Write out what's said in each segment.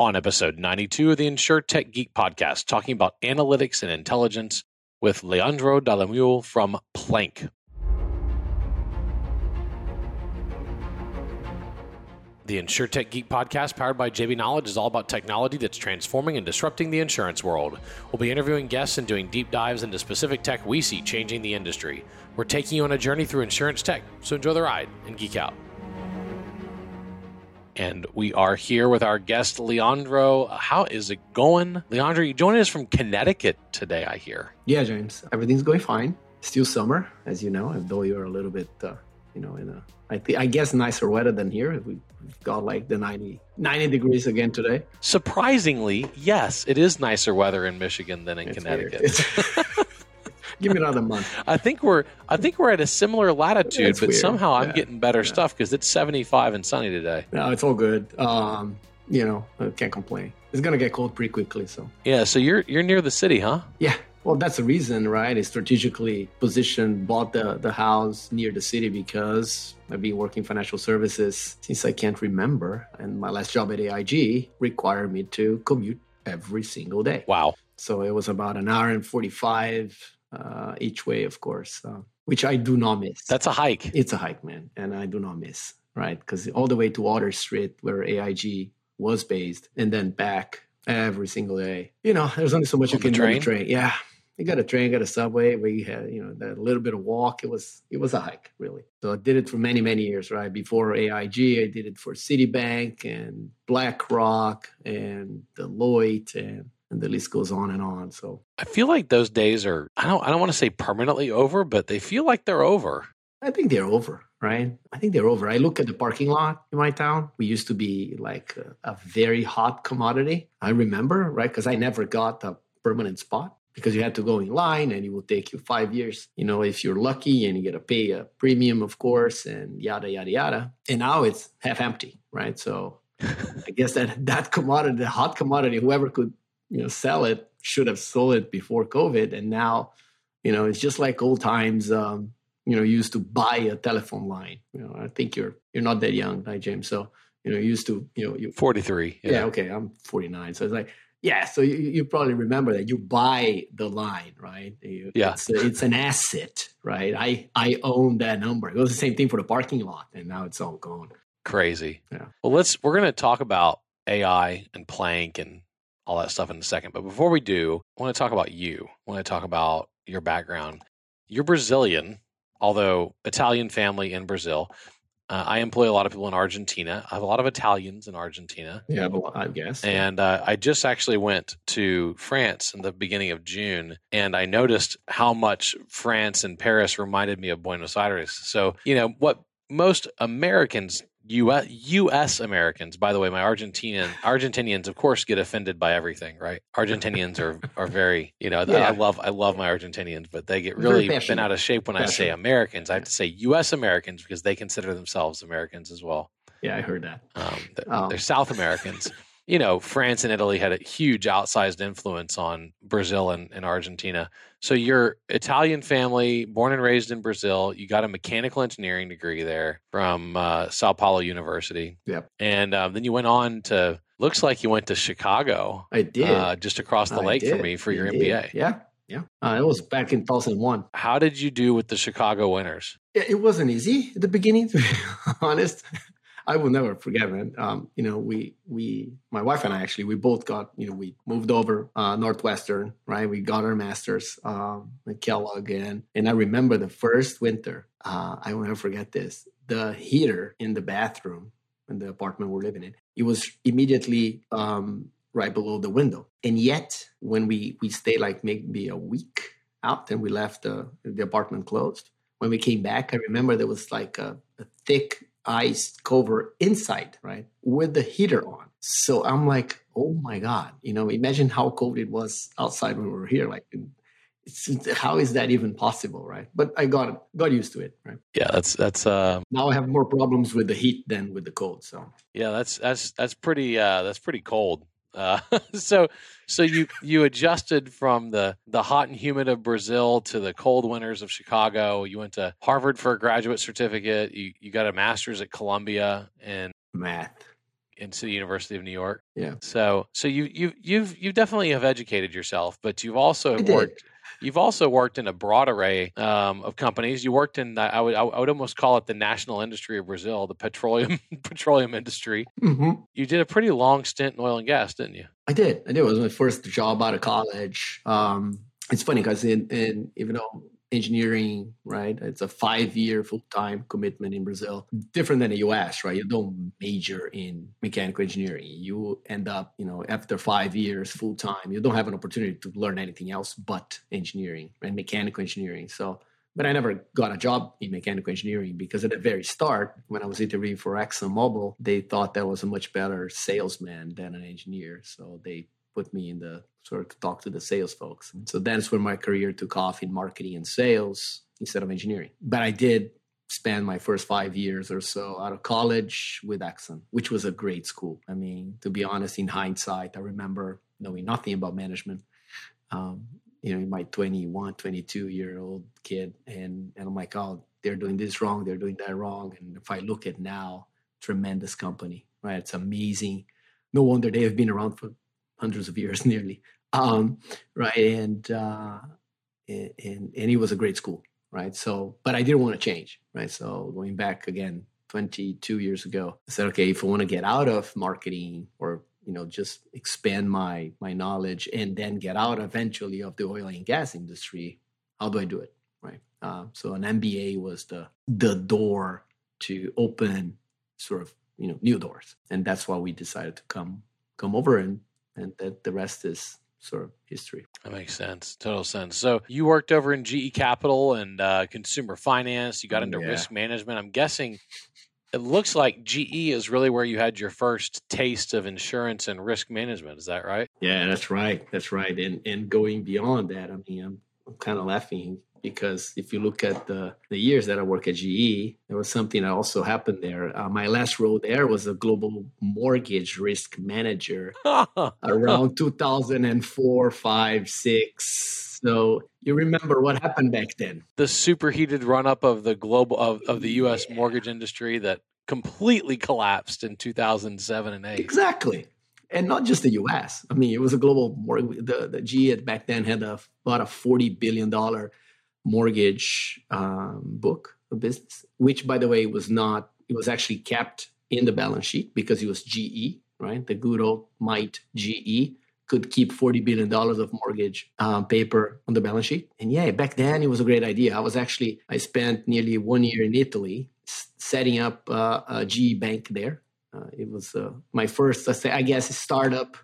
on episode 92 of the InsurTech Geek podcast, talking about analytics and intelligence with Leandro DalleMule from Planck. The InsurTech Geek podcast, powered by JB Knowledge, is all about technology that's transforming and disrupting the insurance world. We'll be interviewing guests and doing deep dives into specific tech we see changing the industry. We're taking you on a journey through insurance tech, so enjoy the ride and geek out. And we are here with our guest, Leandro. How is it going? Leandro, you joining us from Connecticut today, I hear. Yeah, James. Everything's going fine. Still summer, as you know, though you're a little bit, uh, you know, in a, I, th- I guess, nicer weather than here. We've got like the 90, 90 degrees again today. Surprisingly, yes, it is nicer weather in Michigan than in it's Connecticut. Give me another month. I think we're I think we're at a similar latitude, That's but weird. somehow I'm getting better yeah. stuff because it's 75 and sunny today. No, it's all good. Um, you know, I can't complain. It's gonna get cold pretty quickly, so. Yeah, so you're you're near the city, huh? Yeah. Well, that's the reason, right? It's strategically positioned, bought the, the house near the city because I've been working financial services since I can't remember. And my last job at AIG required me to commute every single day. Wow. So it was about an hour and 45 uh, each way, of course, uh, which I do not miss. That's a hike. It's a hike, man, and I do not miss. Right, because all the way to Water Street, where AIG was based, and then back every single day. You know, there's only so much on you can do on train. Yeah, you got a train, got a subway. We had, you know, that little bit of walk. It was, it was a hike, really. So I did it for many, many years. Right before AIG, I did it for Citibank and BlackRock and Deloitte and and the list goes on and on. So I feel like those days are I don't I don't want to say permanently over, but they feel like they're over. I think they're over, right? I think they're over. I look at the parking lot in my town. We used to be like a, a very hot commodity. I remember, right? Because I never got a permanent spot because you had to go in line and it will take you five years, you know, if you're lucky and you get to pay a premium, of course, and yada, yada, yada. And now it's half empty, right? So I guess that that commodity, the hot commodity, whoever could you know sell it should have sold it before COVID, and now you know it's just like old times. Um, you know, used to buy a telephone line. You know, I think you're you're not that young, right, James? So you know, used to you know you 43. Yeah. yeah, okay, I'm 49. So it's like yeah, so you, you probably remember that you buy the line, right? You, yeah, it's, it's an asset, right? I I own that number. It was the same thing for the parking lot, and now it's all gone. Crazy. Yeah. Well, let's we're going to talk about AI and Planck and all that stuff in a second. But before we do, I want to talk about you. I want to talk about your background. You're Brazilian, although Italian family in Brazil. Uh, I employ a lot of people in Argentina. I have a lot of Italians in Argentina. Yeah, I guess. And uh, I just actually went to France in the beginning of June, and I noticed how much France and Paris reminded me of Buenos Aires. So, you know, what most Americans US, US Americans, by the way, my Argentinian Argentinians, of course, get offended by everything, right? Argentinians are are very, you know, yeah. I love I love my Argentinians, but they get really bent out of shape when I say Americans. I have to say U.S. Americans because they consider themselves Americans as well. Yeah, I heard that. Um, they're, um. they're South Americans. you know, France and Italy had a huge outsized influence on Brazil and, and, Argentina. So you're Italian family, born and raised in Brazil. You got a mechanical engineering degree there from uh, Sao Paulo University. Yep. And um, then you went on to, looks like you went to Chicago. I did. Uh, just across the I lake did. from me for I your did. MBA. Yeah. Yeah. Uh, it was back in 2001. How did you do with the Chicago Winters? It wasn't easy at the beginning, to be honest. I will never forget, man. Um, you know, we we my wife and I actually we both got you know we moved over uh, Northwestern, right? We got our masters um, at Kellogg, and and I remember the first winter. Uh, I will never forget this. The heater in the bathroom in the apartment we're living in, it was immediately um, right below the window, and yet when we we stayed like maybe a week out, and we left the the apartment closed. When we came back, I remember there was like a, a thick ice cover inside, right, with the heater on. So I'm like, oh my god, you know, imagine how cold it was outside when we were here. Like, how is that even possible, right? But I got got used to it, right? Yeah, that's that's. Uh, now I have more problems with the heat than with the cold. So yeah, that's that's that's pretty uh, that's pretty cold. Uh, so so you you adjusted from the the hot and humid of Brazil to the cold winters of Chicago. You went to Harvard for a graduate certificate. You you got a master's at Columbia in math into the University of New York. Yeah. So so you you you've you definitely have educated yourself, but you've also worked You've also worked in a broad array um, of companies. You worked in, I would, I would almost call it the national industry of Brazil, the petroleum petroleum industry. Mhm. You did a pretty long stint in oil and gas, didn't you? I did. I did. It was my first job out of college. Um, it's funny because in, in even though engineering, right, it's a five year full time commitment in Brazil, different than the US, right? You don't major in mechanical engineering. You end up, you know, after five years full time, you don't have an opportunity to learn anything else but engineering and mechanical engineering. So, but I never got a job in mechanical engineering because at the very start, when I was interviewing for ExxonMobil, they thought that was a much better salesman than an engineer. So they put me in the sort of to talk to the sales folks. So that's where my career took off in marketing and sales instead of engineering. But I did spend my first five years or so out of college with Exxon, which was a great school. I mean, to be honest, in hindsight, I remember knowing nothing about management. Um, you know, my 21, 22 year old kid, and and I'm like, oh, they're doing this wrong, they're doing that wrong. And if I look at now, tremendous company, right? It's amazing. No wonder they have been around for hundreds of years nearly um, right and uh, and and it was a great school right? So but i didn't want to change right? So going back again 22 years ago i said okay if i want to get out of marketing or you know just expand my my knowledge and then get out eventually of the oil and gas industry how do i do it? Right uh, so an mba was the the door to open sort of you know new doors and that's why we decided to come come over and and that the rest is sort of history. That makes sense. Total sense. So you worked over in GE Capital and uh, consumer finance. You got into Yeah. risk management. I'm guessing it looks like GE is really where you had your first taste of insurance and risk management. Is that right? Yeah, that's right. That's right. And and going beyond that, I mean, I'm, I'm kind of laughing because if you look at the the years that I work at GE, there was something that also happened there. Uh, my last role there was a global mortgage risk manager around 2004, five, six. So you remember what happened back then? the superheated run up of the global of, of the US Yeah. mortgage industry that completely collapsed in 2007 and 8. Exactly. And not just the US. I mean, it was a global mortgage. The, the GE back then had a, about a $40 billion mortgage um, book of business, which, by the way, was not, it was actually kept in the balance sheet because it was GE, right? The good old might GE could keep $40 billion of mortgage um, paper on the balance sheet. And yeah, back then it was a great idea. I was actually, I spent nearly one year in Italy setting up uh, a GE bank there. Uh, it was uh, my first, I guess, startup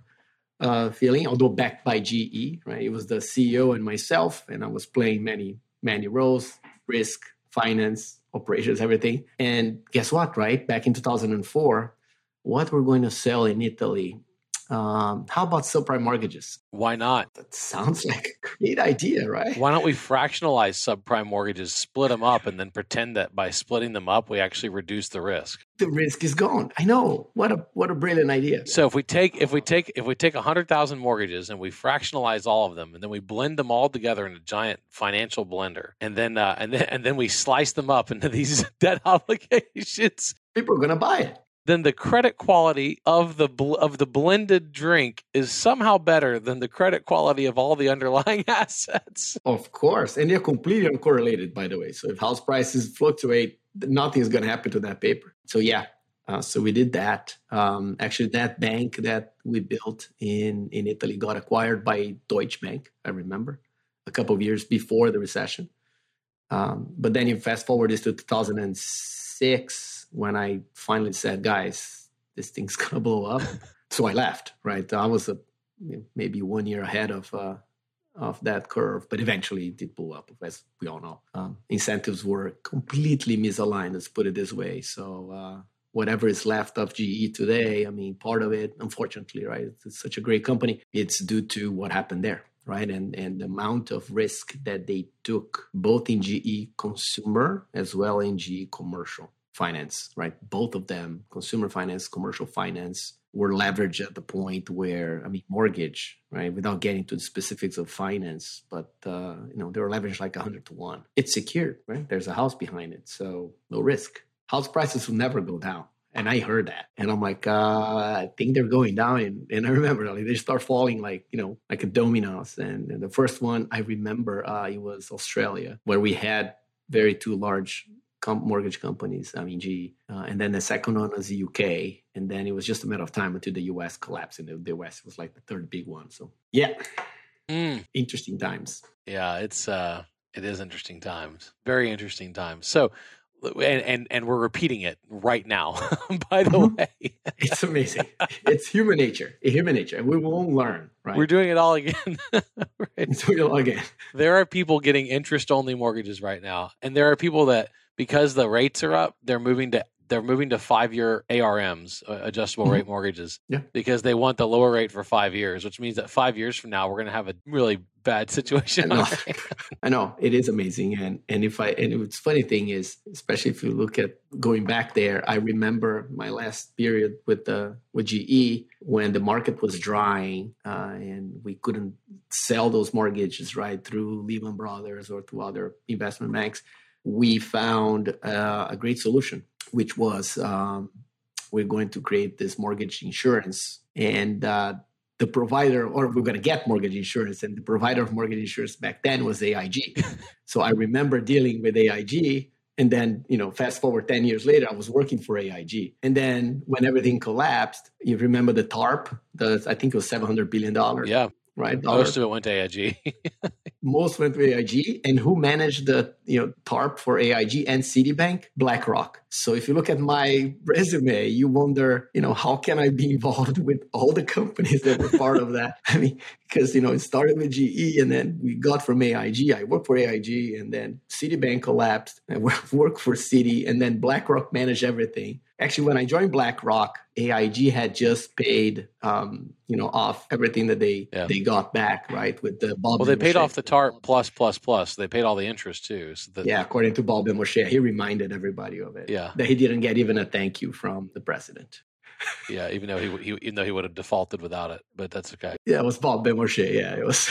uh, feeling, although backed by GE, right? It was the CEO and myself, and I was playing many, many roles risk, finance, operations, everything. And guess what, right? Back in 2004, what we're going to sell in Italy. Um, how about subprime mortgages? Why not? That sounds like a great idea, right? Why don't we fractionalize subprime mortgages, split them up, and then pretend that by splitting them up, we actually reduce the risk? The risk is gone. I know. What a what a brilliant idea. So if we take if we take if we take hundred thousand mortgages and we fractionalize all of them, and then we blend them all together in a giant financial blender, and then uh, and then and then we slice them up into these debt obligations, People are gonna buy it. Then the credit quality of the bl- of the blended drink is somehow better than the credit quality of all the underlying assets. Of course. And they're completely uncorrelated, by the way. So if house prices fluctuate, nothing is going to happen to that paper. So, yeah. Uh, so we did that. Um, actually, that bank that we built in, in Italy got acquired by Deutsche Bank, I remember, a couple of years before the recession. Um, but then you fast forward this to 2006 when I finally said, guys, this thing's going to blow up. so I left, right? I was a, maybe one year ahead of uh, of that curve, but eventually it did blow up, as we all know. Um, incentives were completely misaligned, let's put it this way. So uh, whatever is left of GE today, I mean, part of it, unfortunately, right? It's such a great company. It's due to what happened there, right? And and the amount of risk that they took, both in GE consumer as well in GE commercial finance, right? Both of them, consumer finance, commercial finance, were leveraged at the point where I mean mortgage, right? Without getting to the specifics of finance, but uh, you know they were leveraged like hundred to one. It's secured, right? There's a house behind it, so no risk. House prices will never go down And I heard that, and I'm like, uh, I think they're going down. And, and I remember like they start falling like you know like a dominoes. And, and the first one I remember uh, it was Australia, where we had very two large com- mortgage companies. I mean, uh, and then the second one was the UK, and then it was just a matter of time until the US collapsed, and the, the West was like the third big one. So yeah, Mm. interesting times. Yeah, it's uh it is interesting times. Very interesting times. So and and, and we're repeating it right now, by the Mhm. way. It's amazing. it's human nature. Human nature. And we won't learn, right? We're doing it all again. Right. It's real again. There are people getting interest only mortgages right now. And there are people that because the rates are up, they're moving to they're moving to five year ARMs, uh, adjustable Mhm. rate mortgages, Yeah. because they want the lower rate for five years, which means that five years from now we're going to have a really bad situation. I know. I know it is amazing, and and if I and it's funny thing is, especially if you look at going back there, I remember my last period with the with GE when the market was drying uh, and we couldn't sell those mortgages right through Lehman Brothers or through other investment banks. We found uh, a great solution, which was um, we're going to create this mortgage insurance and. Uh, the provider, or we're going to get mortgage insurance, and the provider of mortgage insurance back then was AIG. so I remember dealing with AIG, and then you know, fast forward ten years later, I was working for AIG, and then when everything collapsed, you remember the TARP, the I think it was seven hundred billion dollars, Yeah, right? Dollar. most of it went to AIG. Most went to AIG, and who managed the you know TARP for AIG and Citibank? BlackRock. So if you look at my resume, you wonder, you know, how can I be involved with all the companies that were part of that? I mean, because you know it started with GE, and then we got from AIG. I worked for AIG, and then Citibank collapsed. I worked for Citi, and then BlackRock managed everything. Actually, when I joined BlackRock, AIG had just paid, um, you know, off everything that they Yeah. they got back, right, with the Bob. well, they paid off the TARP plus plus plus. They paid all the interest too. So that, Yeah, according to Bob Benmosche, he reminded everybody of it. Yeah. that he didn't get even a thank you from the president. Yeah. Even though he, he even though he would have defaulted without it, but that's okay. Yeah, it was Bob Benmosche. Yeah, it was.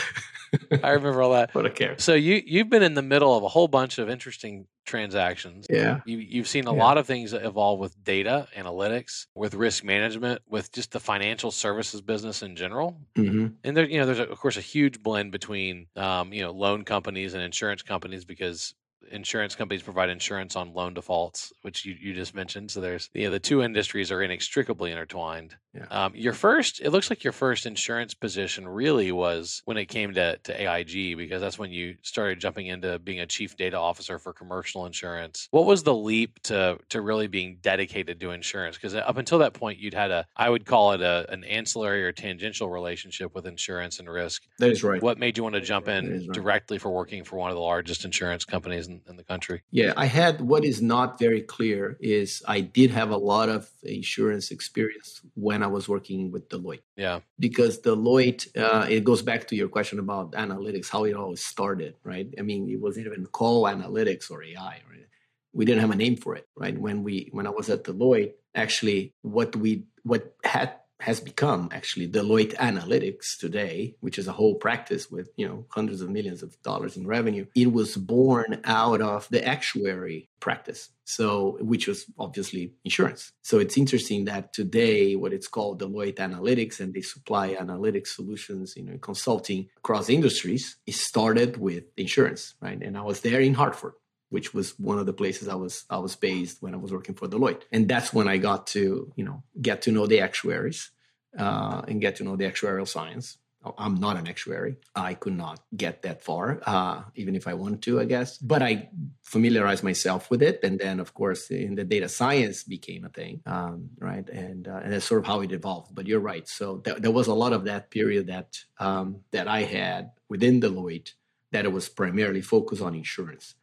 I remember all that. what a care. So you you've been in the middle of a whole bunch of interesting transactions. Yeah, You, you've seen a Yeah. lot of things that evolve with data analytics, with risk management, with just the financial services business in general. hmm And there, you know, there's a, of course a huge blend between, um, you know, loan companies and insurance companies because insurance companies provide insurance on loan defaults, which you, you just mentioned. So there's, you know, the two industries are inextricably intertwined. Yeah. Um, your first, it looks like your first insurance position really was when it came to, to AIG because that's when you started jumping into being a chief data officer for commercial insurance. What was the leap to to really being dedicated to insurance? Because up until that point, you'd had a, I would call it a, an ancillary or tangential relationship with insurance and risk. that is right. What made you want to jump in right. directly for working for one of the largest insurance companies in, in the country? Yeah, I had what is not very clear is I did have a lot of insurance experience when I was working with Deloitte. Yeah, because Deloitte, uh, it goes back to your question about analytics, how it all started, right? I mean, it wasn't even called analytics or AI, right? We didn't have a name for it, right? When we when I was at Deloitte, actually, what we what had has become actually Deloitte Analytics today, which is a whole practice with you know hundreds of millions of dollars in revenue. It was born out of the actuary practice, so which was obviously insurance. So it's interesting that today what it's called Deloitte Analytics and they supply analytics solutions, you know, consulting across industries. It started with insurance, right? And I was there in Hartford which was one of the places I was I was based when I was working for Deloitte, and that's when I got to you know get to know the actuaries uh, and get to know the actuarial science. I'm not an actuary. I could not get that far, uh, even if I wanted to, I guess. But I familiarized myself with it, and then, of course, in the data science became a thing, um, right? And uh, and that's sort of how it evolved. But you're right. So th- there was a lot of that period that um, that I had within Deloitte that it was primarily focused on insurance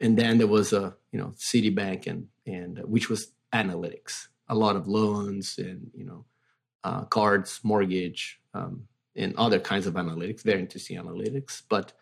and then there was a you know Citibank and and uh, which was analytics, a lot of loans and you know uh, cards, mortgage, um, and other kinds of analytics. Very interesting analytics. But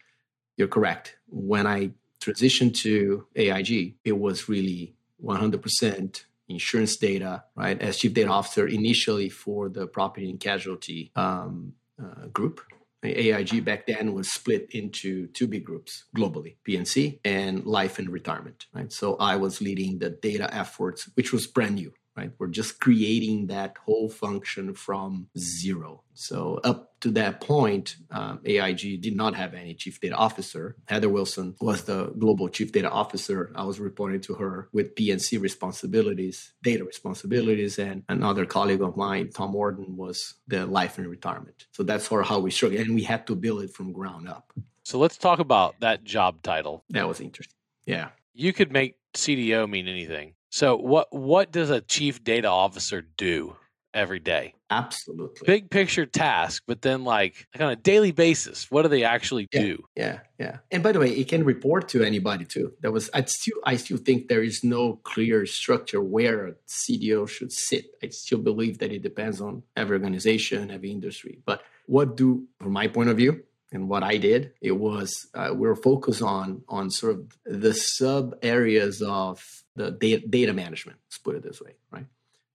you're correct. When I transitioned to AIG, it was really 100% insurance data, right? As chief data officer initially for the property and casualty um, uh, group. AIG back then was split into two big groups globally, P&C and life and retirement, right? So I was leading the data efforts, which was brand new, right? We're just creating that whole function from zero. So up to that point, um, AIG did not have any chief data officer. Heather Wilson was the global chief data officer. I was reporting to her with P&C responsibilities, data responsibilities, and another colleague of mine, Tom Warden, was the life and retirement. So that's sort of how we struggled, and we had to build it from ground up. So let's talk about that job title. That was interesting. Yeah. You could make CDO mean anything. So what what does a chief data officer do every day? Absolutely. Big picture task, but then like, like on a daily basis, what do they actually yeah, do? Yeah, yeah. And by the way, it can report to anybody too. That was I still I still think there is no clear structure where a CDO should sit. I still believe that it depends on every organization, every industry. But what do from my point of view, and what I did, it was uh, we were focused on on sort of the sub areas of the data, data management. Let's put it this way, right?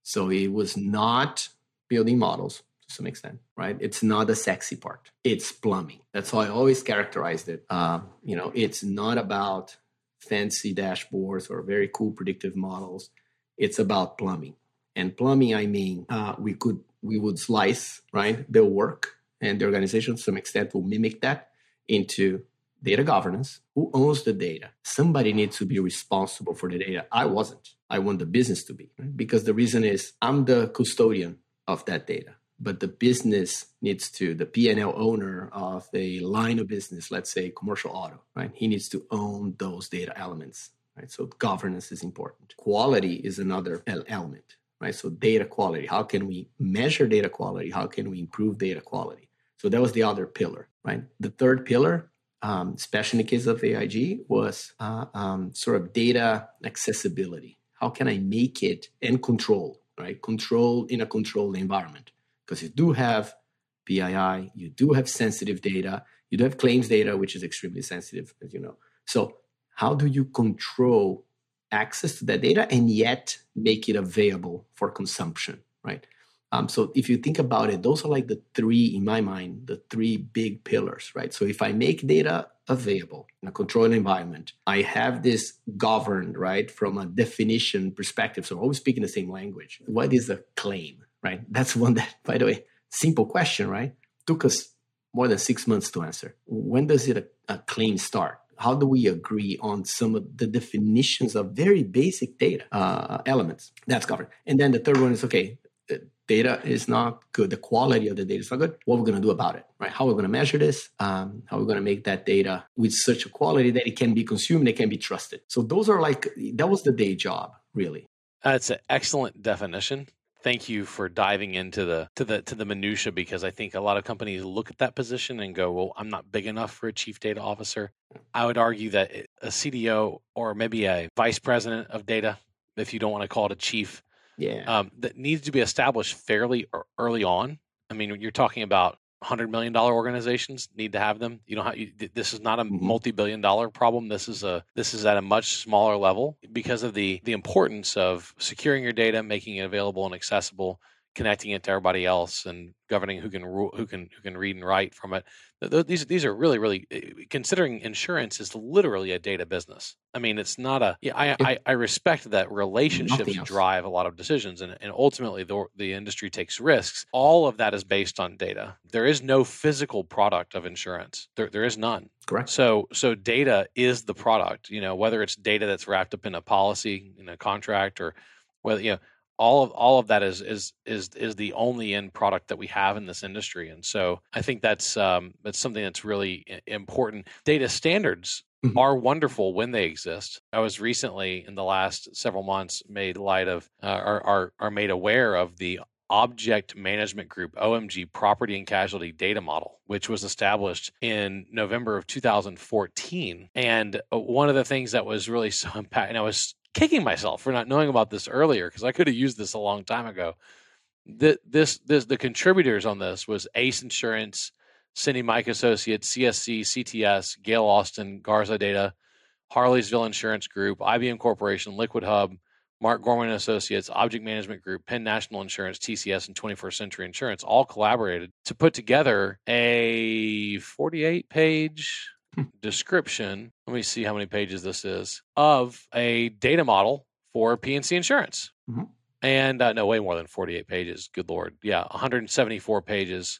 So it was not building models to some extent, right? It's not the sexy part. It's plumbing. That's how I always characterized it. Uh, you know, it's not about fancy dashboards or very cool predictive models. It's about plumbing. And plumbing, I mean, uh, we could we would slice right the work and the organization to some extent will mimic that into data governance. Who owns the data? Somebody needs to be responsible for the data. I wasn't. I want the business to be, right? because the reason is I'm the custodian of that data. But the business needs to, the P&L owner of a line of business, let's say commercial auto, right? He needs to own those data elements, right? So governance is important. Quality is another element, right? So data quality. How can we measure data quality? How can we improve data quality? So that was the other pillar, right? The third pillar, um, especially in the case of AIG, was uh, um, sort of data accessibility. How can I make it and control, right? Control in a controlled environment. Because you do have PII, you do have sensitive data, you do have claims data, which is extremely sensitive, as you know. So, how do you control access to that data and yet make it available for consumption, right? Um, so if you think about it, those are like the three, in my mind, the three big pillars, right? So if I make data available in a controlled environment, I have this governed, right, from a definition perspective. So always speaking the same language. What is a claim, right? That's one that, by the way, simple question, right? Took us more than six months to answer. When does it a, a claim start? How do we agree on some of the definitions of very basic data uh, elements? That's covered. And then the third one is okay, data is not good, the quality of the data is not good, what we're going to do about it, right? How we're going to measure this, um, how we're going to make that data with such a quality that it can be consumed, it can be trusted. So those are like, that was the day job, really. That's an excellent definition. Thank you for diving into the to the to the minutia because I think a lot of companies look at that position and go, "Well, I'm not big enough for a chief data officer." I would argue that a CDO or maybe a vice president of data, if you don't want to call it a chief, yeah. um, that needs to be established fairly early on. I mean, you're talking about hundred million dollar organizations need to have them. You know, how you, this is not a Mhm. multi billion dollar problem. This is a this is at a much smaller level because of the the importance of securing your data, making it available and accessible, connecting it to everybody else, and governing who can ru- who can who can read and write from it. Th- th- These these are really really eh, considering insurance is literally a data business. I mean, it's not a. Yeah, I I, I respect that relationships drive a lot of decisions, and and ultimately the the industry takes risks. All of that is based on data. There is no physical product of insurance. There there is none. Correct. So so data is the product. You know, whether it's data that's wrapped up in a policy, in a contract, or whether you know all of all of that is is is is the only end product that we have in this industry. And so I think that's um, that's something that's really important. Data standards Mhm. are wonderful when they exist. I was recently in the last several months made light of uh, are, are are made aware of the Object Management Group OMG Property and Casualty Data Model, which was established in November of 2014. And uh, one of the things that was really so impactful, and I was kicking myself for not knowing about this earlier because I could have used this a long time ago. Th- This, this, the contributors on this was Ace Insurance, Cindy Mike Associates, CSC, CTS, Gale Austin, Garza Data, Harleysville Insurance Group, IBM Corporation, Liquid Hub, Mark Gorman Associates, Object Management Group, Penn National Insurance, TCS, and 21st Century Insurance all collaborated to put together a 48 page. Description. Let me see how many pages this is of a data model for P&C Insurance. Mhm. And uh, no, way more than 48 pages. Good Lord. Yeah, 174 pages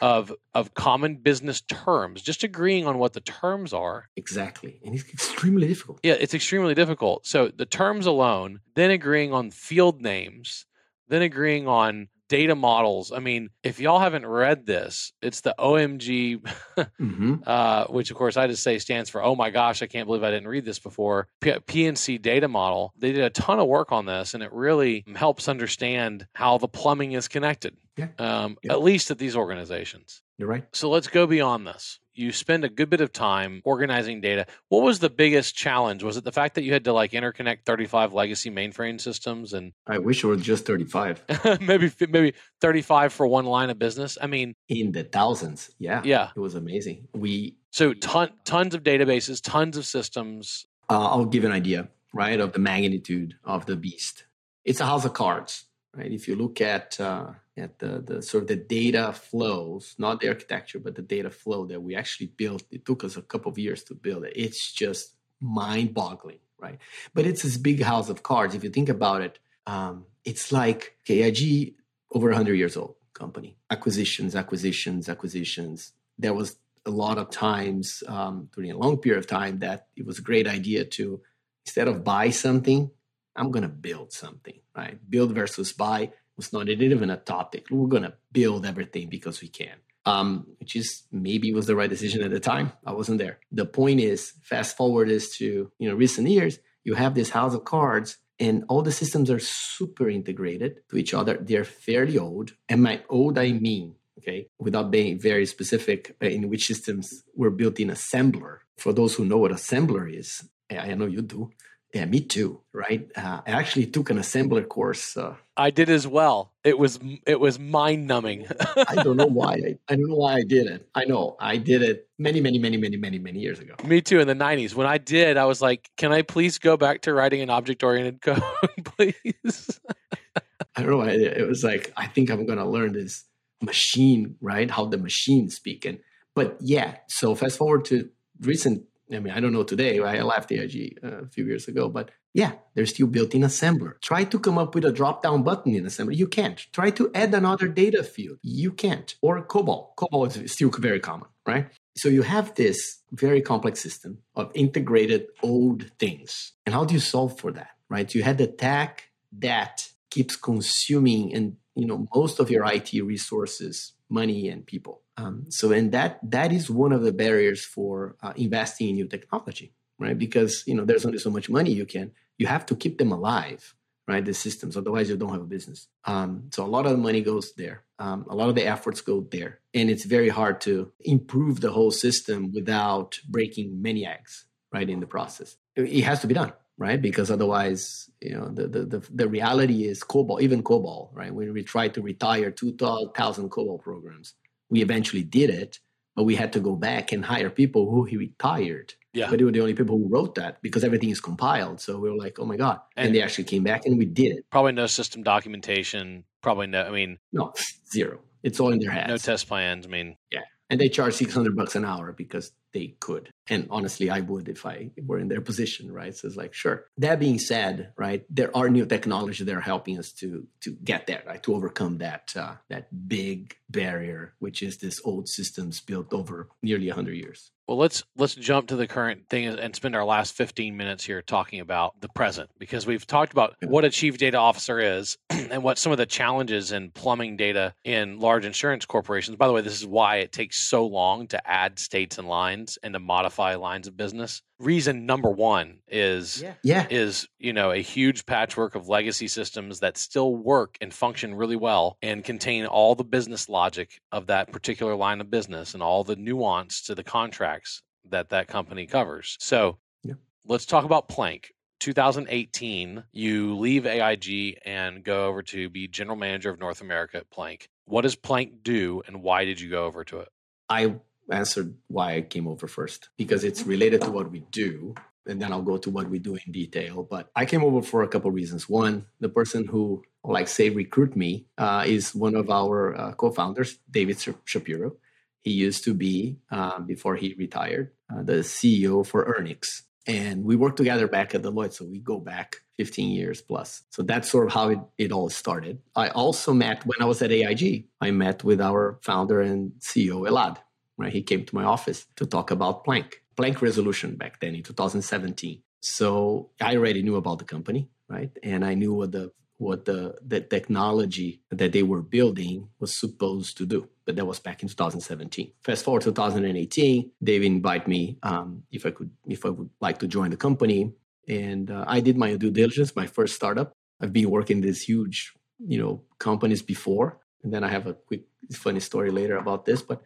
of of common business terms, just agreeing on what the terms are. Exactly. And it's extremely difficult. Yeah, it's extremely difficult. So the terms alone, then agreeing on field names, then agreeing on data models. I mean, if y'all haven't read this, it's the OMG, mm-hmm. uh, which of course I just say stands for Oh my gosh, I can't believe I didn't read this before. P- P&C data model. They did a ton of work on this, and it really helps understand how the plumbing is connected. Yeah. Um, yeah. At least at these organizations. You're right. So let's go beyond this you spend a good bit of time organizing data. What was the biggest challenge? Was it the fact that you had to like interconnect 35 legacy mainframe systems and I wish it were just 35. maybe maybe 35 for one line of business. I mean, in the thousands. Yeah. Yeah. It was amazing. We So ton, tons of databases, tons of systems. Uh, I'll give an idea, right, of the magnitude of the beast. It's a house of cards, right? If you look at uh, at the, the sort of the data flows, not the architecture, but the data flow that we actually built. It took us a couple of years to build it. It's just mind boggling, right? But it's this big house of cards. If you think about it, um, it's like AIG, over 100 years old company, acquisitions, acquisitions, acquisitions. There was a lot of times um, during a long period of time that it was a great idea to, instead of buy something, I'm going to build something, right? Build versus buy was not even a topic. We're going to build everything because we can, um, which is maybe was the right decision at the time. I wasn't there. The point is, fast forward is to you know recent years. You have this house of cards, and all the systems are super integrated to each other. They're fairly old, and by old I mean okay, without being very specific uh, in which systems were built in assembler. For those who know what assembler is, I know you do. Yeah, me too. Right. Uh, I actually took an assembler course. Uh, I did as well. It was it was mind numbing. I don't know why. I, I don't know why I did it. I know I did it many, many, many, many, many, many years ago. Me too. In the '90s, when I did, I was like, "Can I please go back to writing an object oriented code, please?" I don't know. Why it was like I think I'm going to learn this machine, right? How the machine speak, and but yeah. So fast forward to recent I mean, I don't know today. Right? I left AIG uh, a few years ago, but yeah, they're still built in assembler. Try to come up with a drop down button in assembler. You can't. Try to add another data field. You can't. Or COBOL. COBOL is still very common, right? So you have this very complex system of integrated old things. And how do you solve for that, right? You had the tech that keeps consuming and you know most of your IT resources, money and people. Um, so, and that that is one of the barriers for uh, investing in new technology, right? Because you know there's only so much money you can. You have to keep them alive, right? The systems, otherwise you don't have a business. Um, so a lot of the money goes there. Um, a lot of the efforts go there, and it's very hard to improve the whole system without breaking many eggs, right? In the process, it has to be done, right? Because otherwise, you know, the the the, the reality is COBOL, even COBOL, right? When we try to retire two thousand COBOL programs we eventually did it, but we had to go back and hire people who he retired. Yeah. But they were the only people who wrote that because everything is compiled. So we were like, oh my God. And, and they actually came back and we did it. Probably no system documentation. Probably no, I mean, no, zero. It's all in their heads. No test plans. I mean, yeah. And they charge 600 bucks an hour because they could. And honestly, I would if I were in their position, right? So it's like, sure. That being said, right, there are new technologies that are helping us to to get there, right, to overcome that uh, that big barrier, which is this old systems built over nearly 100 years. Well, let's let's jump to the current thing and spend our last 15 minutes here talking about the present because we've talked about what a chief data officer is and what some of the challenges in plumbing data in large insurance corporations. By the way, this is why it takes so long to add states and lines and to modify lines of business. Reason number 1 is yeah. yeah. is, you know, a huge patchwork of legacy systems that still work and function really well and contain all the business logic of that particular line of business and all the nuance to the contracts that that company covers. So, yeah. let's talk about Planck. 2018, you leave AIG and go over to be general manager of North America at Planck. What does Planck do and why did you go over to it? I answered why I came over first because it's related to what we do. And then I'll go to what we do in detail. But I came over for a couple of reasons. One, the person who, like, say, recruit me uh, is one of our uh, co founders, David Shapiro. He used to be, uh, before he retired, uh, the CEO for Earnix. And we worked together back at Deloitte. So we go back 15 years plus. So that's sort of how it, it all started. I also met when I was at AIG, I met with our founder and CEO, Elad. Right? He came to my office to talk about Planck, Planck resolution back then in 2017. So I already knew about the company, right? And I knew what the what the, the technology that they were building was supposed to do. But that was back in 2017. Fast forward 2018, they invite me um, if I could, if I would like to join the company, and uh, I did my due diligence. My first startup. I've been working these huge, you know, companies before, and then I have a quick, funny story later about this. But,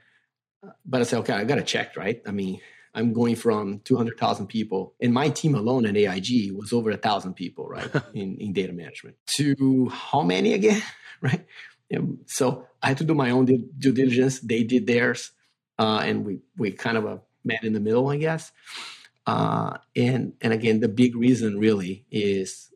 but I said, okay, I got to check, right? I mean, I'm going from 200,000 people, and my team alone at AIG was over a thousand people, right, in, in data management. To how many again, right? So I had to do my own due, diligence. They did theirs, uh, and we we kind of uh, met in the middle, I guess. Uh, and and again, the big reason really is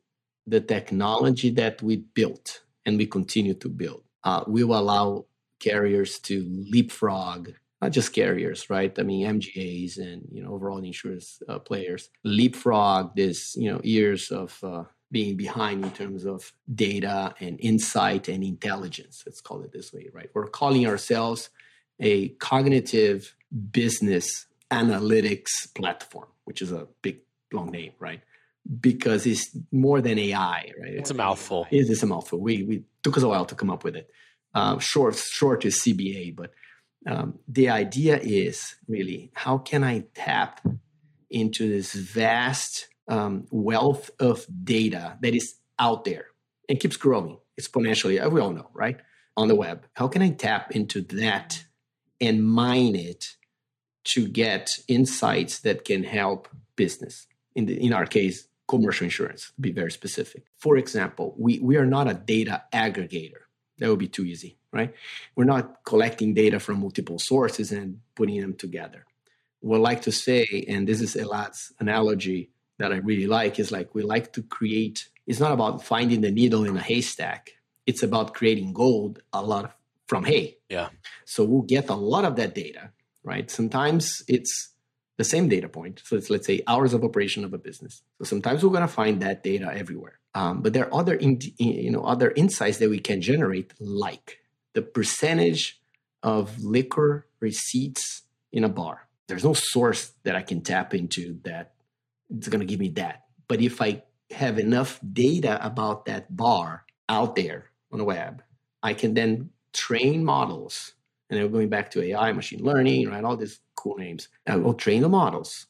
the technology that we built and we continue to build uh, will allow carriers to leapfrog not just carriers, right? I mean, MGAs and you know overall insurance uh, players leapfrog this you know years of uh, being behind in terms of data and insight and intelligence. Let's call it this way, right? We're calling ourselves a cognitive business analytics platform, which is a big long name, right? Because it's more than AI, right? It's a mouthful. It is a mouthful. We we took us a while to come up with it. Um, short short is CBA, but um, the idea is really how can I tap into this vast um, wealth of data that is out there and keeps growing exponentially. Uh, we all know, right? On the web. How can I tap into that and mine it to get insights that can help business? In, the, in our case, commercial insurance, to be very specific. For example, we, we are not a data aggregator. That would be too easy right? We're not collecting data from multiple sources and putting them together. What I like to say, and this is Elad's analogy that I really like, is like we like to create, it's not about finding the needle in a haystack. It's about creating gold a lot from hay. Yeah. So we'll get a lot of that data, right? Sometimes it's the same data point. So it's let's say hours of operation of a business. So sometimes we're going to find that data everywhere. Um, but there are other in, you know other insights that we can generate, like the percentage of liquor receipts in a bar. There's no source that I can tap into that it's going to give me that. But if I have enough data about that bar out there on the web, I can then train models. And then going back to AI, machine learning, right? All these cool names. I will train the models,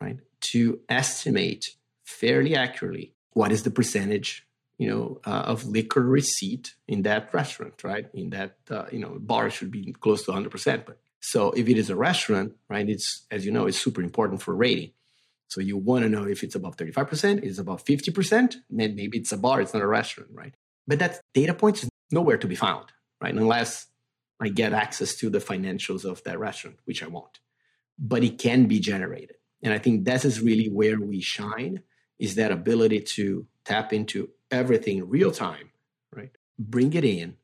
right, to estimate fairly accurately what is the percentage you know, uh, of liquor receipt in that restaurant, right? In that, uh, you know, bar should be close to 100%. But so if it is a restaurant, right, it's, as you know, it's super important for rating. So you want to know if it's above 35%, it's above 50%, then maybe it's a bar, it's not a restaurant, right? But that data point is nowhere to be found, right? Unless I get access to the financials of that restaurant, which I won't. But it can be generated. And I think this is really where we shine is that ability to tap into everything real time, right? Bring it in,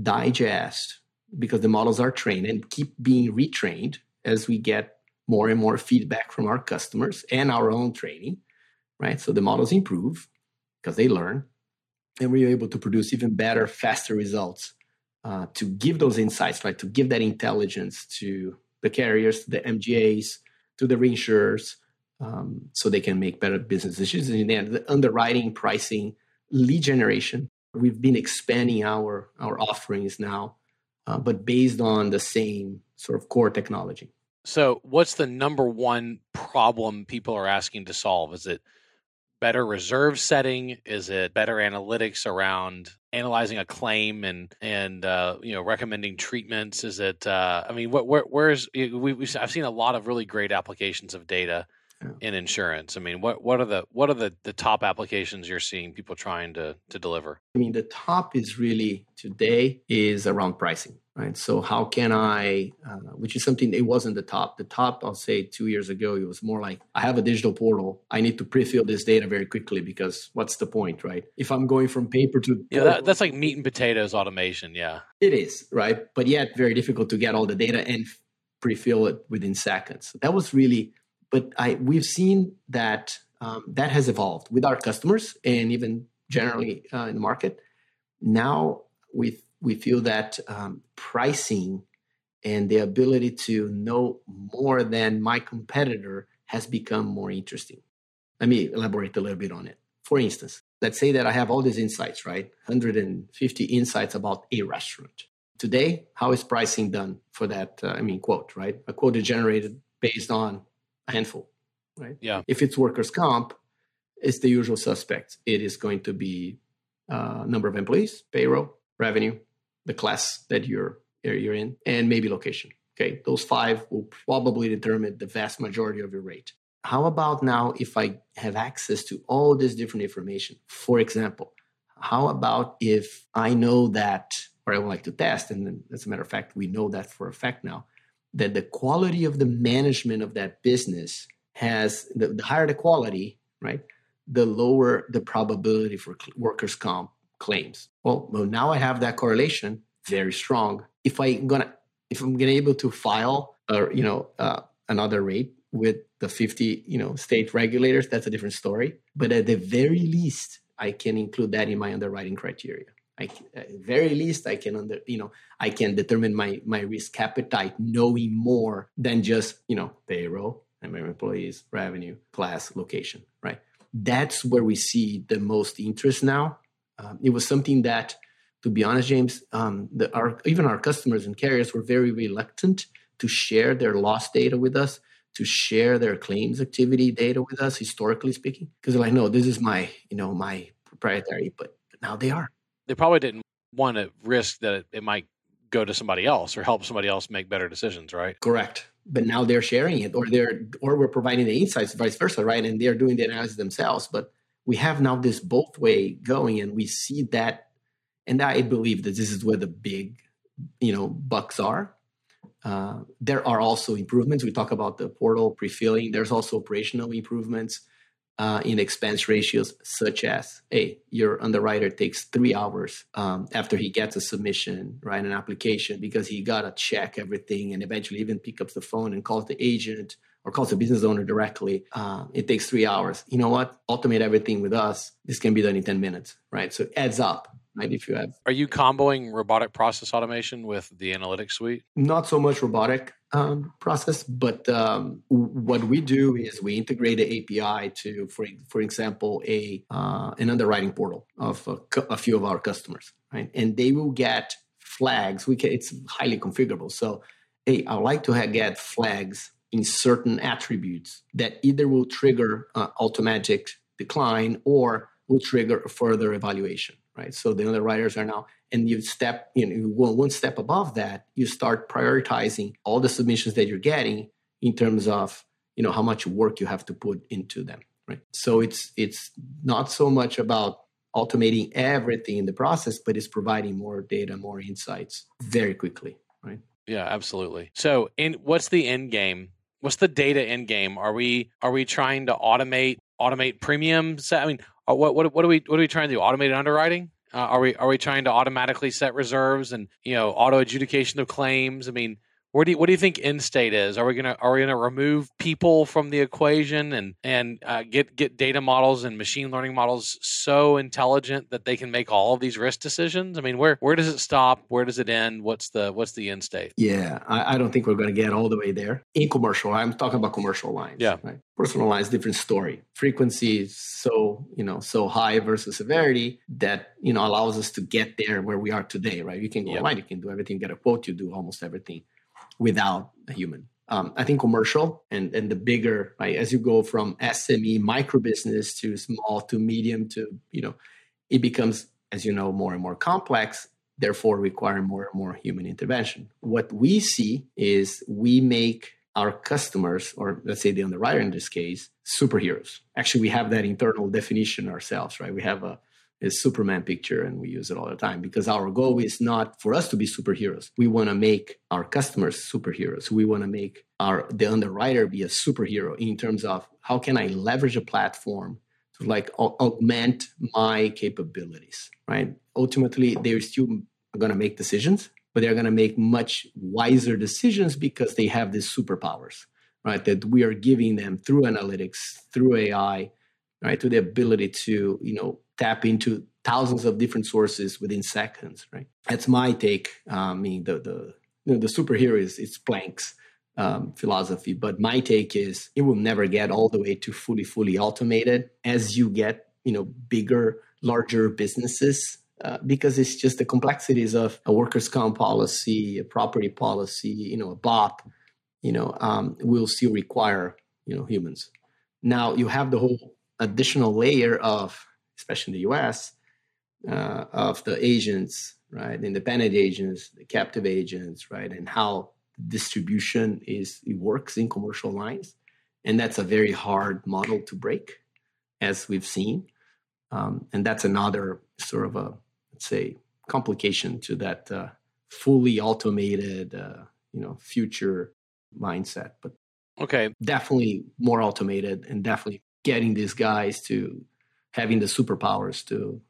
digest, because the models are trained and keep being retrained as we get more and more feedback from our customers and our own training, right? So the models improve because they learn, and we're able to produce even better, faster results uh, to give those insights, right? To give that intelligence to the carriers, to the MGAs, to the reinsurers, um, so they can make better business decisions. And then the underwriting, pricing, lead generation. We've been expanding our our offerings now, uh, but based on the same sort of core technology. So, what's the number one problem people are asking to solve? Is it better reserve setting? Is it better analytics around analyzing a claim and and uh, you know recommending treatments? Is it? Uh, I mean, what where, where's we, we I've seen a lot of really great applications of data yeah. in insurance? I mean, what what are the what are the, the top applications you're seeing people trying to to deliver? I mean, the top is really today is around pricing, right? So how can I, uh, which is something it wasn't the top. The top, I'll say, two years ago, it was more like I have a digital portal. I need to pre-fill this data very quickly because what's the point, right? If I'm going from paper to yeah, that, that's like meat and potatoes automation. Yeah, it is right, but yet very difficult to get all the data and pre-fill it within seconds. That was really but I we've seen that um, that has evolved with our customers and even generally uh, in the market. Now we we feel that um, pricing and the ability to know more than my competitor has become more interesting. Let me elaborate a little bit on it. For instance, let's say that I have all these insights, right? 150 insights about a restaurant. Today, how is pricing done for that? Uh, I mean, quote, right? A quote is generated based on a handful, right? Yeah. If it's workers' comp, it's the usual suspects. It is going to be uh, number of employees, payroll, revenue, the class that you're you're in, and maybe location. Okay, those five will probably determine the vast majority of your rate. How about now if I have access to all this different information? For example, how about if I know that, or I would like to test, and as a matter of fact, we know that for a fact now, that the quality of the management of that business has the, the higher the quality, right? The lower the probability for workers' comp claims. Well, well, now I have that correlation very strong. If I'm gonna, if I'm gonna able to file, or you know, uh, another rate with the 50, you know, state regulators, that's a different story. But at the very least, I can include that in my underwriting criteria. I, at very least, I can under, you know, I can determine my my risk appetite, knowing more than just you know payroll, number of employees, revenue, class, location. Right. That's where we see the most interest now. Um, it was something that, to be honest, James, um, the, our even our customers and carriers were very reluctant to share their loss data with us to share their claims activity data with us historically speaking because they're like no this is my you know my proprietary but, but now they are they probably didn't want to risk that it might go to somebody else or help somebody else make better decisions right? Correct. But now they're sharing it or they're or we're providing the insights vice versa right? And they're doing the analysis themselves. But we have now this both way going and we see that and i believe that this is where the big you know bucks are. Uh, there are also improvements. We talk about the portal pre-filling. There's also operational improvements uh, in expense ratios, such as, hey, your underwriter takes three hours um, after he gets a submission, right, an application, because he got to check everything and eventually even pick up the phone and calls the agent or calls the business owner directly. Uh, it takes three hours. You know what? Automate everything with us. This can be done in 10 minutes, right? So it adds up right? If you have, are you comboing robotic process automation with the analytics suite? Not so much robotic um, process, but um, what we do is we integrate an API to, for for example, a uh, an underwriting portal of a, a, few of our customers, right? And they will get flags. We can, it's highly configurable. So, hey, I would like to have, get flags in certain attributes that either will trigger uh, automatic decline or will trigger further evaluation right? So the underwriters are now, and you step, you know, you go one step above that, you start prioritizing all the submissions that you're getting in terms of, you know, how much work you have to put into them, right? So it's it's not so much about automating everything in the process, but it's providing more data, more insights very quickly, right? Yeah, absolutely. So, in what's the end game? What's the data end game? Are we are we trying to automate automate premiums? I mean, what what what are we what are we trying to do? Automated underwriting? Uh, are we are we trying to automatically set reserves and you know auto adjudication of claims? I mean, where do you, what do you think end state is? Are we gonna are we gonna remove people from the equation and and uh, get get data models and machine learning models so intelligent that they can make all of these risk decisions? I mean, where where does it stop? Where does it end? What's the what's the end state? Yeah, I, I don't think we're gonna get all the way there in commercial. I'm talking about commercial lines. Yeah, right? personal lines, different story. Frequency is so you know so high versus severity that you know allows us to get there where we are today. Right? You can go yep. online, you can do everything, get a quote, you do almost everything without a human. Um, I think commercial and, and the bigger, right, as you go from SME micro business to small to medium to, you know, it becomes, as you know, more and more complex, therefore requiring more and more human intervention. What we see is we make our customers, or let's say the underwriter in this case, superheroes. Actually, we have that internal definition ourselves, right? We have a is Superman picture, and we use it all the time because our goal is not for us to be superheroes. We want to make our customers superheroes. We want to make our the underwriter be a superhero in terms of how can I leverage a platform to like augment my capabilities, right? Ultimately, they're still going to make decisions, but they're going to make much wiser decisions because they have these superpowers right? That we are giving them through analytics, through AI, right? To the ability to, you know, tap into thousands of different sources within seconds, right? That's my take. Uh, I mean, the the you know, the superhero is it's Planck's um, philosophy, but my take is it will never get all the way to fully fully automated as you get you know bigger, larger businesses. Uh, because it's just the complexities of a workers' comp policy, a property policy, you know, a BOP, you know, um, will still require you know humans. Now you have the whole additional layer of, especially in the U.S., uh, of the agents, right? Independent agents, the captive agents, right? And how distribution is it works in commercial lines, and that's a very hard model to break, as we've seen. Um, and that's another sort of a let's say complication to that uh, fully automated, uh, you know, future mindset. But okay, definitely more automated, and definitely getting these guys to having the superpowers to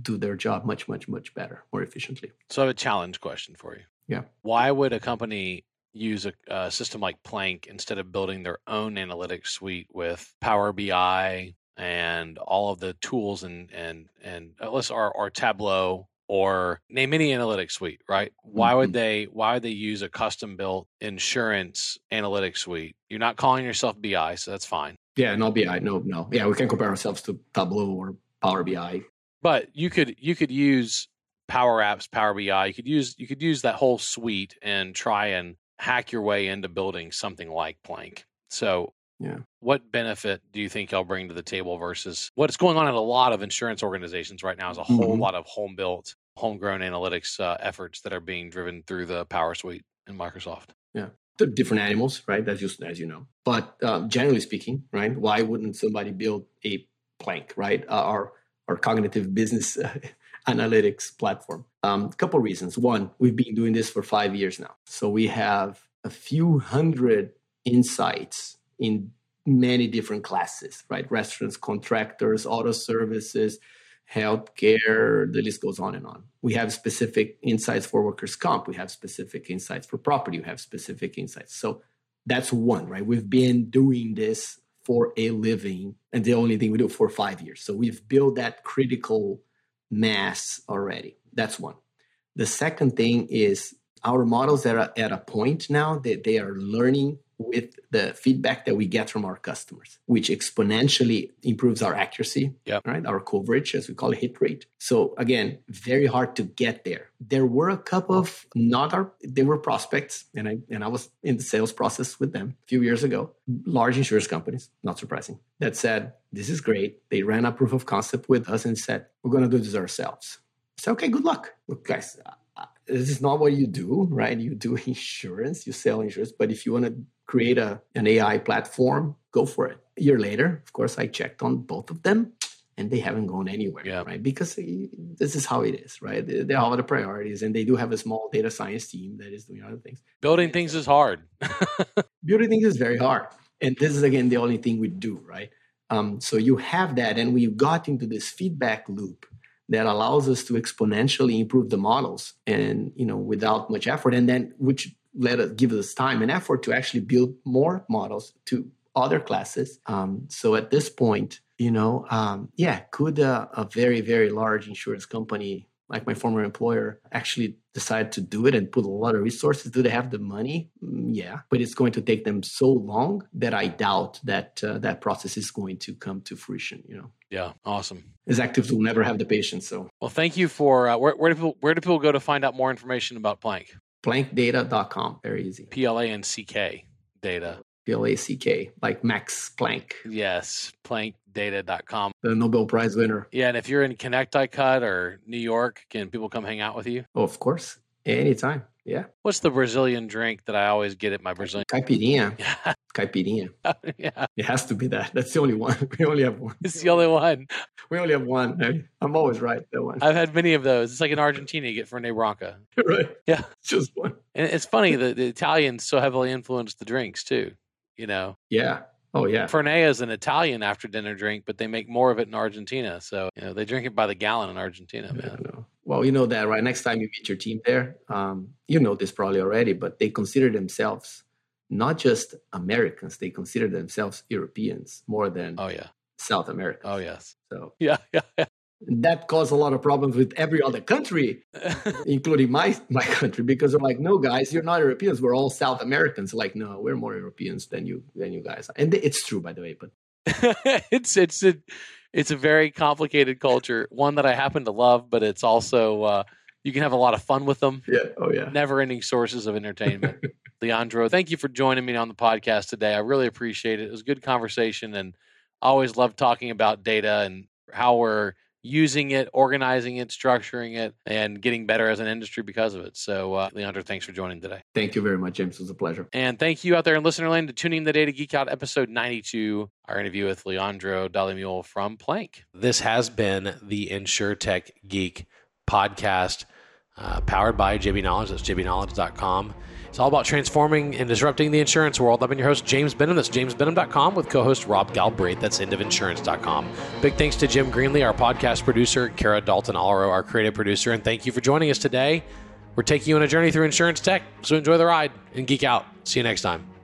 do their job much, much, much better, more efficiently. So I have a challenge question for you. Yeah. Why would a company use a, a system like Planck instead of building their own analytics suite with Power BI and all of the tools and and and uh, let's or, or Tableau or name any analytics suite, right? Why would mm-hmm. they why would they use a custom built insurance analytics suite? You're not calling yourself BI, so that's fine. Yeah, no BI, no, no. Yeah, we can compare ourselves to Tableau or Power BI. But you could you could use Power Apps, Power BI. You could use you could use that whole suite and try and hack your way into building something like Planck. So yeah. What benefit do you think y'all bring to the table versus what's going on in a lot of insurance organizations right now is a whole mm-hmm. lot of home built, homegrown analytics uh, efforts that are being driven through the Power Suite in Microsoft. Yeah. Different animals, right? That's just as you know. But um, generally speaking, right? Why wouldn't somebody build a Planck, right? Uh, our our cognitive business uh, analytics platform. A um, couple reasons. One, we've been doing this for five years now, so we have a few hundred insights in many different classes, right? Restaurants, contractors, auto services, healthcare, the list goes on and on. We have specific insights for workers' comp. We have specific insights for property. We have specific insights. So that's one, right? We've been doing this for a living and the only thing we do for five years. So we've built that critical mass already. That's one. The second thing is our models are at a point now that they are learning with the feedback that we get from our customers, which exponentially improves our accuracy, yep. right? Our coverage, as we call it, hit rate. So again, very hard to get there. There were a couple of not our they were prospects, and I and I was in the sales process with them a few years ago, large insurance companies, not surprising, that said, This is great. They ran a proof of concept with us and said, We're gonna do this ourselves. So okay, good luck. Look, guys, this is not what you do, right? You do insurance, you sell insurance, but if you want to create a, an AI platform, go for it. A year later, of course, I checked on both of them and they haven't gone anywhere, yeah. right? Because this is how it is, right? They, have other priorities and they do have a small data science team that is doing other things. Building things is hard. Building things is very hard. And this is, again, the only thing we do, right? Um, so you have that, and we've got into this feedback loop that allows us to exponentially improve the models and you know without much effort and then which let us give us time and effort to actually build more models to other classes. Um, so at this point you know um, yeah could a, a very very large insurance company like my former employer actually decide to do it and put a lot of resources do they have the money? Mm, yeah but it's going to take them so long that i doubt that uh, that process is going to come to fruition you know? Yeah awesome. Executives will never have the patience so. Well thank you for uh, where, where, do people where do people go to find out more information about Planck planckdata.com very easy. P-l-a-n-c-k data p-l-a-c-k like max planck yes planck data.com. The Nobel Prize winner. Yeah, and if you're in Connecticut or New York, can people come hang out with you? Oh, of course. Anytime. Yeah. What's the Brazilian drink that I always get at my Brazilian? Caipirinha. Yeah. Caipirinha. yeah. It has to be that. That's the only one. We only have one. It's the only one. We only have one. I'm always right. That one. I've had many of those. It's like in Argentina, you get Fernet Branca. right. Yeah. Just one. And it's funny that the Italians so heavily influenced the drinks too. You know. Yeah. Oh yeah. Fernet is an Italian after dinner drink, but they make more of it in Argentina. So you know they drink it by the gallon in Argentina. Man. Yeah, well, you know that right. Next time you meet your team there, um, you know this probably already, but they consider themselves not just Americans, they consider themselves Europeans more than oh yeah South America. oh yes So yeah yeah, yeah. That caused a lot of problems with every other country, including my my country, because they're like, no, guys, you're not Europeans. We're all South Americans. Like, no, we're more Europeans than you than you guys. And it's true, by the way. But it's it's a it's a very complicated culture, one that I happen to love, but it's also uh, you can have a lot of fun with them. yeah, oh yeah, Never ending sources of entertainment. Leandro, thank you for joining me on the podcast today. I really appreciate it. It was a good conversation and I always love talking about data and how we're using it, organizing it, structuring it, and getting better as an industry because of it. So, uh, Leandro, thanks for joining today. thank you very much, James. It was a pleasure. And thank you out there in listener land to tuning in the Data Geek Out episode 92, our interview with Leandro DalleMule from Planck. This has been the InsurTech Geek podcast uh, powered by JB Knowledge. That's jbknowledge.com. It's all about transforming and disrupting the insurance world. I've been your host, James Benham. That's jamesbenham.com with co host Rob Galbraith. That's endofinsurance.com. Big thanks to Jim Greenlee, our podcast producer, Kara Dalton Allero, our creative producer, and thank you for joining us today. We're taking you on a journey through insurance tech, so enjoy the ride and geek out. See you next time.